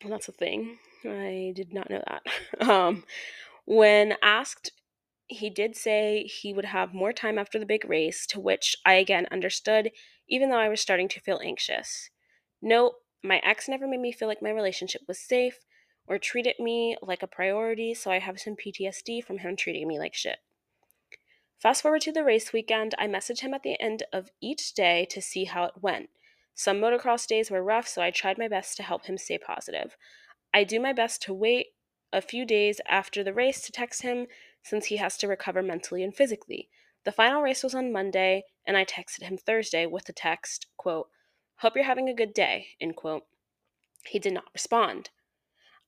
And that's a thing. I did not know that. Um, when asked, he did say he would have more time after the big race, to which I again understood, even though I was starting to feel anxious. Note, my ex never made me feel like my relationship was safe or treated me like a priority, so I have some PTSD from him treating me like shit. Fast forward to the race weekend, I message him at the end of each day to see how it went. Some motocross days were rough, so I tried my best to help him stay positive. I do my best to wait a few days after the race to text him since he has to recover mentally and physically. The final race was on Monday, and I texted him Thursday with the text, quote, Hope you're having a good day, end quote. He did not respond.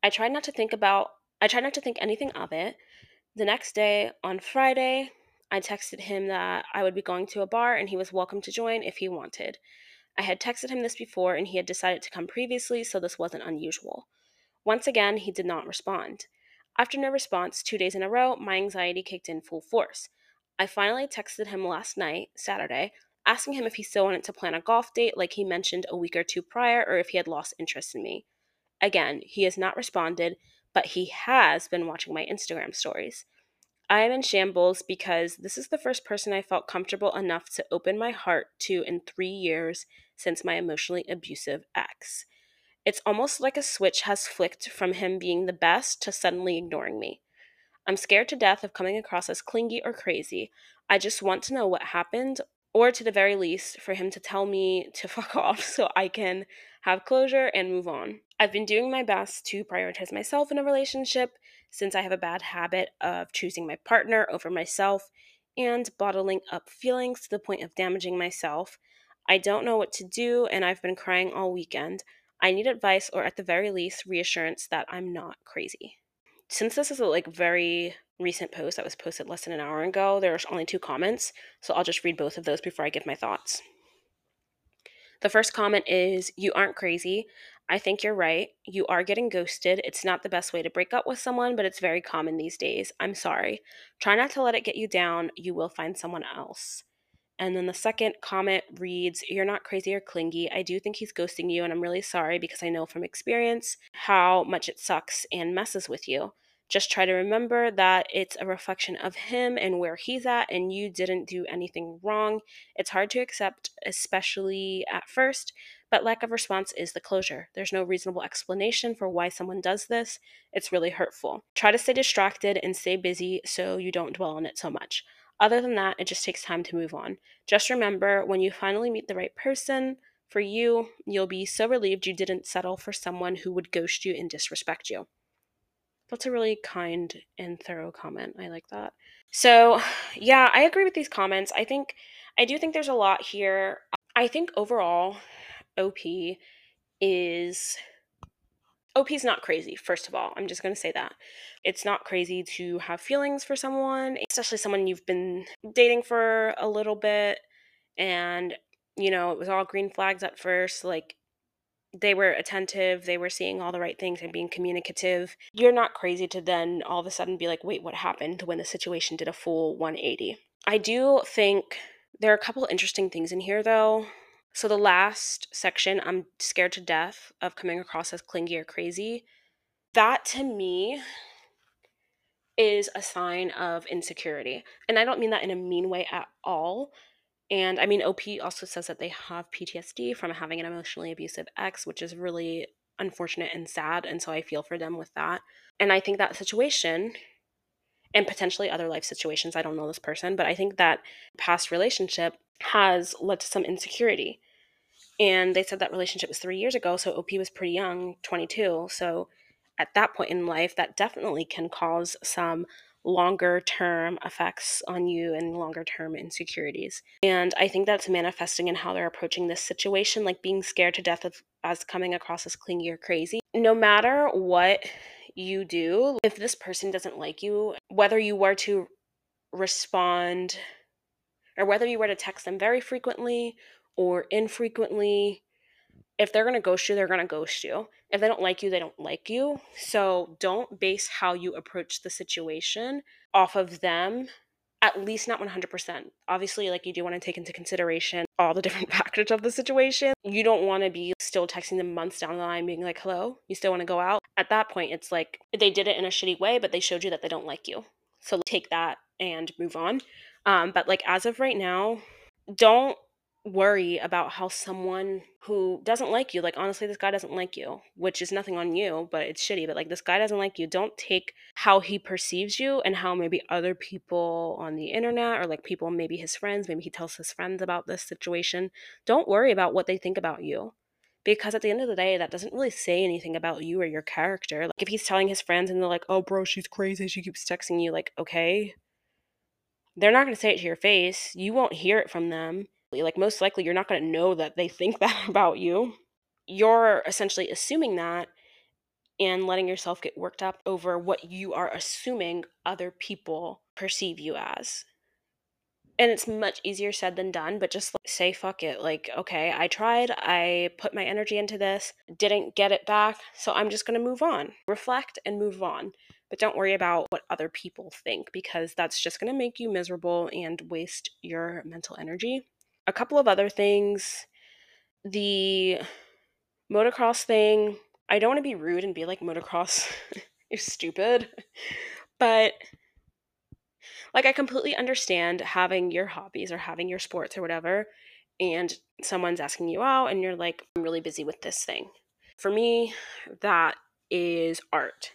I tried not to think about I tried not to think anything of it. The next day, on Friday, I texted him that I would be going to a bar and he was welcome to join if he wanted. I had texted him this before and he had decided to come previously, so this wasn't unusual. Once again, he did not respond. After no response, two days in a row, my anxiety kicked in full force. I finally texted him last night, Saturday, asking him if he still wanted to plan a golf date like he mentioned a week or two prior or if he had lost interest in me. Again, he has not responded, but he has been watching my Instagram stories. I am in shambles because this is the first person I felt comfortable enough to open my heart to in three years since my emotionally abusive ex. It's almost like a switch has flicked from him being the best to suddenly ignoring me. I'm scared to death of coming across as clingy or crazy. I just want to know what happened, or to the very least, for him to tell me to fuck off so I can have closure and move on. I've been doing my best to prioritize myself in a relationship since I have a bad habit of choosing my partner over myself and bottling up feelings to the point of damaging myself. I don't know what to do, and I've been crying all weekend. I need advice, or at the very least, reassurance that I'm not crazy. Since this is a like very recent post that was posted less than an hour ago, there's only two comments, so I'll just read both of those before I give my thoughts. The first comment is You aren't crazy. I think you're right. You are getting ghosted. It's not the best way to break up with someone, but it's very common these days. I'm sorry. Try not to let it get you down. You will find someone else. And then the second comment reads, You're not crazy or clingy. I do think he's ghosting you, and I'm really sorry because I know from experience how much it sucks and messes with you. Just try to remember that it's a reflection of him and where he's at, and you didn't do anything wrong. It's hard to accept, especially at first, but lack of response is the closure. There's no reasonable explanation for why someone does this. It's really hurtful. Try to stay distracted and stay busy so you don't dwell on it so much. Other than that, it just takes time to move on. Just remember when you finally meet the right person for you, you'll be so relieved you didn't settle for someone who would ghost you and disrespect you. That's a really kind and thorough comment. I like that. So, yeah, I agree with these comments. I think, I do think there's a lot here. I think overall, OP is. OP's not crazy, first of all. I'm just going to say that. It's not crazy to have feelings for someone, especially someone you've been dating for a little bit. And, you know, it was all green flags at first. Like, they were attentive, they were seeing all the right things and being communicative. You're not crazy to then all of a sudden be like, wait, what happened when the situation did a full 180? I do think there are a couple interesting things in here though. So, the last section, I'm scared to death of coming across as clingy or crazy. That to me is a sign of insecurity. And I don't mean that in a mean way at all. And I mean, OP also says that they have PTSD from having an emotionally abusive ex, which is really unfortunate and sad. And so I feel for them with that. And I think that situation and potentially other life situations, I don't know this person, but I think that past relationship has led to some insecurity. And they said that relationship was three years ago. So OP was pretty young, 22. So at that point in life, that definitely can cause some longer term effects on you and longer term insecurities. And I think that's manifesting in how they're approaching this situation, like being scared to death of as coming across as clingy or crazy. No matter what you do, if this person doesn't like you, whether you were to respond or whether you were to text them very frequently or infrequently, if they're going to ghost you, they're going to ghost you. If they don't like you, they don't like you. So don't base how you approach the situation off of them, at least not 100%. Obviously, like you do want to take into consideration all the different factors of the situation. You don't want to be still texting them months down the line, being like, hello, you still want to go out? At that point, it's like they did it in a shitty way, but they showed you that they don't like you. So take that and move on. Um, but like as of right now, don't worry about how someone who doesn't like you, like honestly, this guy doesn't like you, which is nothing on you, but it's shitty. But like this guy doesn't like you. Don't take how he perceives you and how maybe other people on the internet or like people, maybe his friends, maybe he tells his friends about this situation. Don't worry about what they think about you. Because at the end of the day, that doesn't really say anything about you or your character. Like if he's telling his friends and they're like, oh, bro, she's crazy. She keeps texting you, like, okay. They're not going to say it to your face. You won't hear it from them like, most likely, you're not going to know that they think that about you. You're essentially assuming that and letting yourself get worked up over what you are assuming other people perceive you as. and it's much easier said than done but just like, say fuck it like okay i tried i put my energy into this didn't get it back so i'm just to move on reflect and move on but don't worry about what other people think because that's just to make you miserable and waste your mental energy a couple of other things the motocross thing i don't want to be rude and be like motocross is stupid but like I completely understand having your hobbies or having your sports or whatever and someone's asking you out and you're like I'm really busy with this thing. For me, that is art.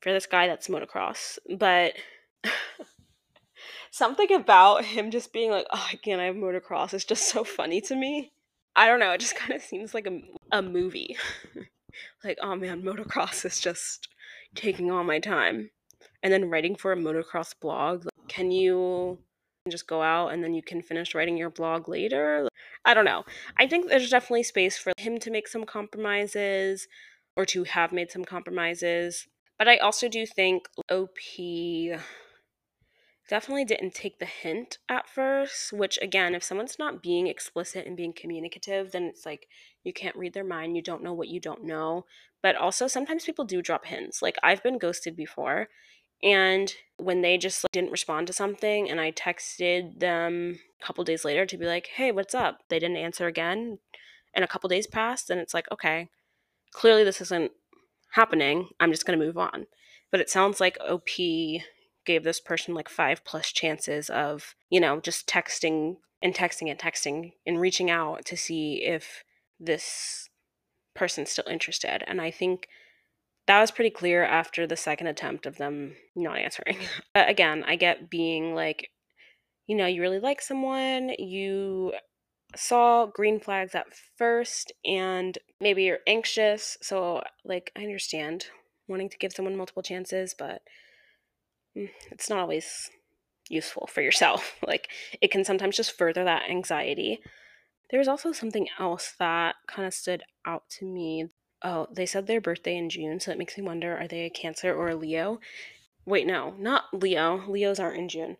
For this guy that's motocross, but something about him just being like, "Oh, again, I have motocross." is just so funny to me. I don't know, it just kind of seems like a, a movie. like, oh man, motocross is just taking all my time and then writing for a motocross blog Like, can you just go out and then you can finish writing your blog later i don't know i think there's definitely space for him to make some compromises or to have made some compromises but i also do think op definitely didn't take the hint at first which again if someone's not being explicit and being communicative then it's like you can't read their mind you don't know what you don't know but also sometimes people do drop hints like i've been ghosted before and when they just like, didn't respond to something, and I texted them a couple days later to be like, hey, what's up? They didn't answer again. And a couple days passed, and it's like, okay, clearly this isn't happening. I'm just going to move on. But it sounds like OP gave this person like five plus chances of, you know, just texting and texting and texting and reaching out to see if this person's still interested. And I think that was pretty clear after the second attempt of them not answering. Again, I get being like, you know, you really like someone, you saw green flags at first, and maybe you're anxious. So, like, I understand wanting to give someone multiple chances, but it's not always useful for yourself. like, it can sometimes just further that anxiety. There's also something else that kind of stood out to me Oh, they said their birthday in June, so it makes me wonder are they a Cancer or a Leo? Wait, no, not Leo. Leos aren't in June.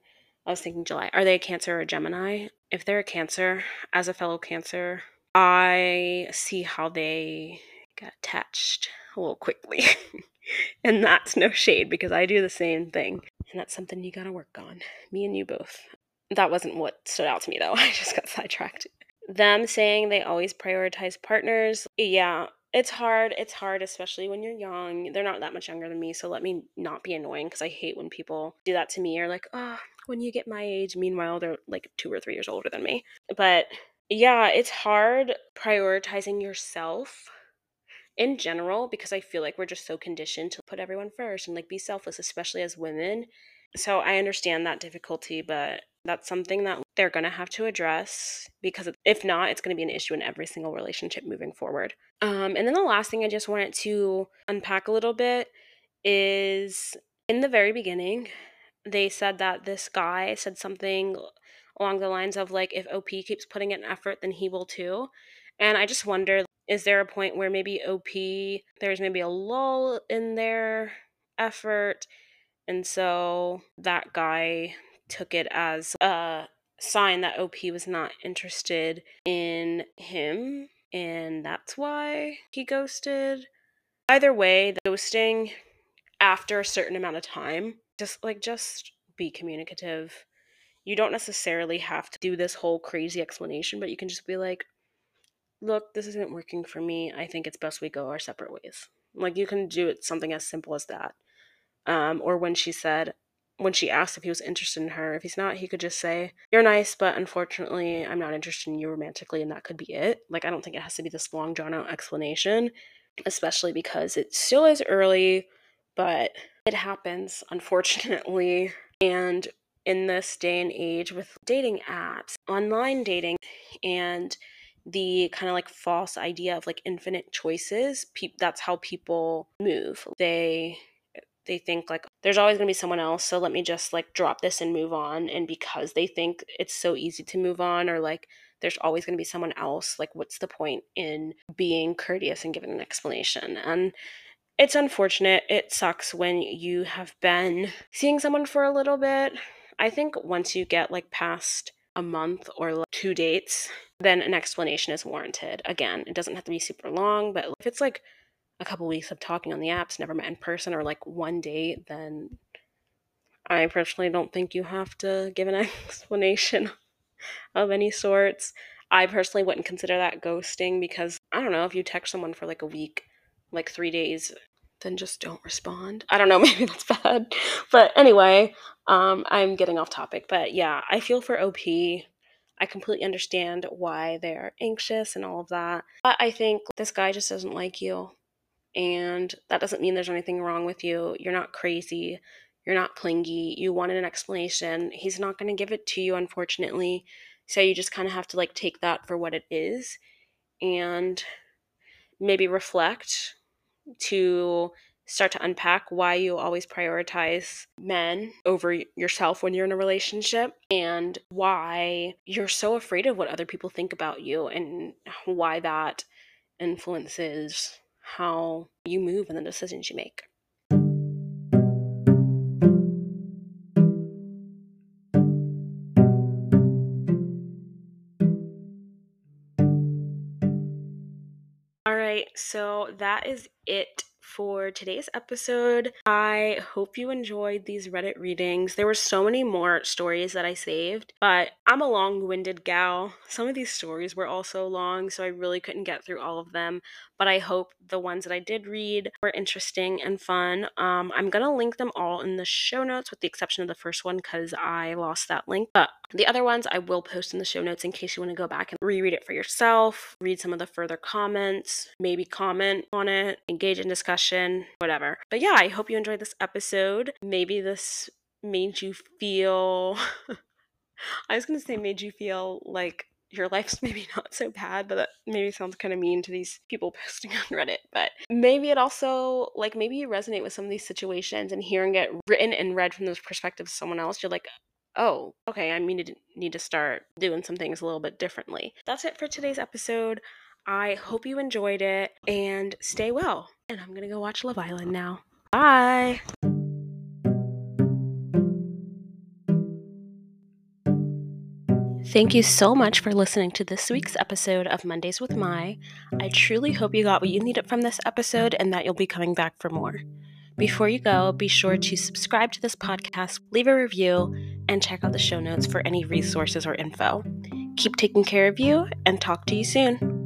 I was thinking July. Are they a Cancer or a Gemini? If they're a Cancer, as a fellow Cancer, I see how they got attached a little quickly. and that's no shade because I do the same thing. And that's something you gotta work on. Me and you both. That wasn't what stood out to me though. I just got sidetracked. Them saying they always prioritize partners. Yeah, it's hard. It's hard, especially when you're young. They're not that much younger than me, so let me not be annoying because I hate when people do that to me or like, oh, when you get my age. Meanwhile, they're like two or three years older than me. But yeah, it's hard prioritizing yourself in general because I feel like we're just so conditioned to put everyone first and like be selfless, especially as women. So I understand that difficulty, but that's something that they're going to have to address because if not, it's going to be an issue in every single relationship moving forward. Um, and then the last thing I just wanted to unpack a little bit is in the very beginning, they said that this guy said something along the lines of like, if OP keeps putting in effort, then he will too. And I just wonder is there a point where maybe OP, there's maybe a lull in their effort? And so that guy took it as a sign that OP was not interested in him, and that's why he ghosted. Either way, the ghosting after a certain amount of time, just like just be communicative. You don't necessarily have to do this whole crazy explanation, but you can just be like, look, this isn't working for me. I think it's best we go our separate ways. Like you can do it something as simple as that. Um, or when she said, when she asked if he was interested in her. If he's not, he could just say, You're nice, but unfortunately, I'm not interested in you romantically, and that could be it. Like, I don't think it has to be this long, drawn out explanation, especially because it still is early, but it happens, unfortunately. And in this day and age with dating apps, online dating, and the kind of like false idea of like infinite choices, pe- that's how people move. They they think like there's always going to be someone else so let me just like drop this and move on and because they think it's so easy to move on or like there's always going to be someone else like what's the point in being courteous and giving an explanation? And it's unfortunate. It sucks when you have been seeing someone for a little bit. I think once you get like past a month or two dates, then an explanation is warranted. Again, it doesn't have to be super long, but if it's like a couple weeks of talking on the apps, never met in person, or like one date, then I personally don't think you have to give an explanation of any sorts. I personally wouldn't consider that ghosting because I don't know if you text someone for like a week, like three days, then just don't respond. I don't know, maybe that's bad. But anyway, um, I'm getting off topic. But yeah, I feel for OP. I completely understand why they're anxious and all of that. But I think this guy just doesn't like you. And that doesn't mean there's anything wrong with you. You're not crazy. You're not clingy. You wanted an explanation. He's not going to give it to you, unfortunately. So you just kind of have to like take that for what it is and maybe reflect to start to unpack why you always prioritize men over yourself when you're in a relationship and why you're so afraid of what other people think about you and why that influences how you move and the decisions you make. All right, so that is it for today's episode. I hope you enjoyed these Reddit readings. There were so many more stories that I saved, but I'm a long winded gal. Some of these stories were also long, so I really couldn't get through all of them. But I hope the ones that I did read were interesting and fun. Um, I'm gonna link them all in the show notes, with the exception of the first one because I lost that link. But the other ones I will post in the show notes in case you want to go back and reread it for yourself, read some of the further comments, maybe comment on it, engage in discussion, whatever. But yeah, I hope you enjoyed this episode. Maybe this made you feel. I was going to say, made you feel like your life's maybe not so bad, but that maybe sounds kind of mean to these people posting on Reddit. But maybe it also, like, maybe you resonate with some of these situations and hearing it written and read from the perspective of someone else, you're like, oh, okay, I need to, need to start doing some things a little bit differently. That's it for today's episode. I hope you enjoyed it and stay well. And I'm gonna go watch Love Island now. Bye. Thank you so much for listening to this week's episode of Mondays with My. I truly hope you got what you needed from this episode and that you'll be coming back for more. Before you go, be sure to subscribe to this podcast, leave a review, and check out the show notes for any resources or info. Keep taking care of you and talk to you soon.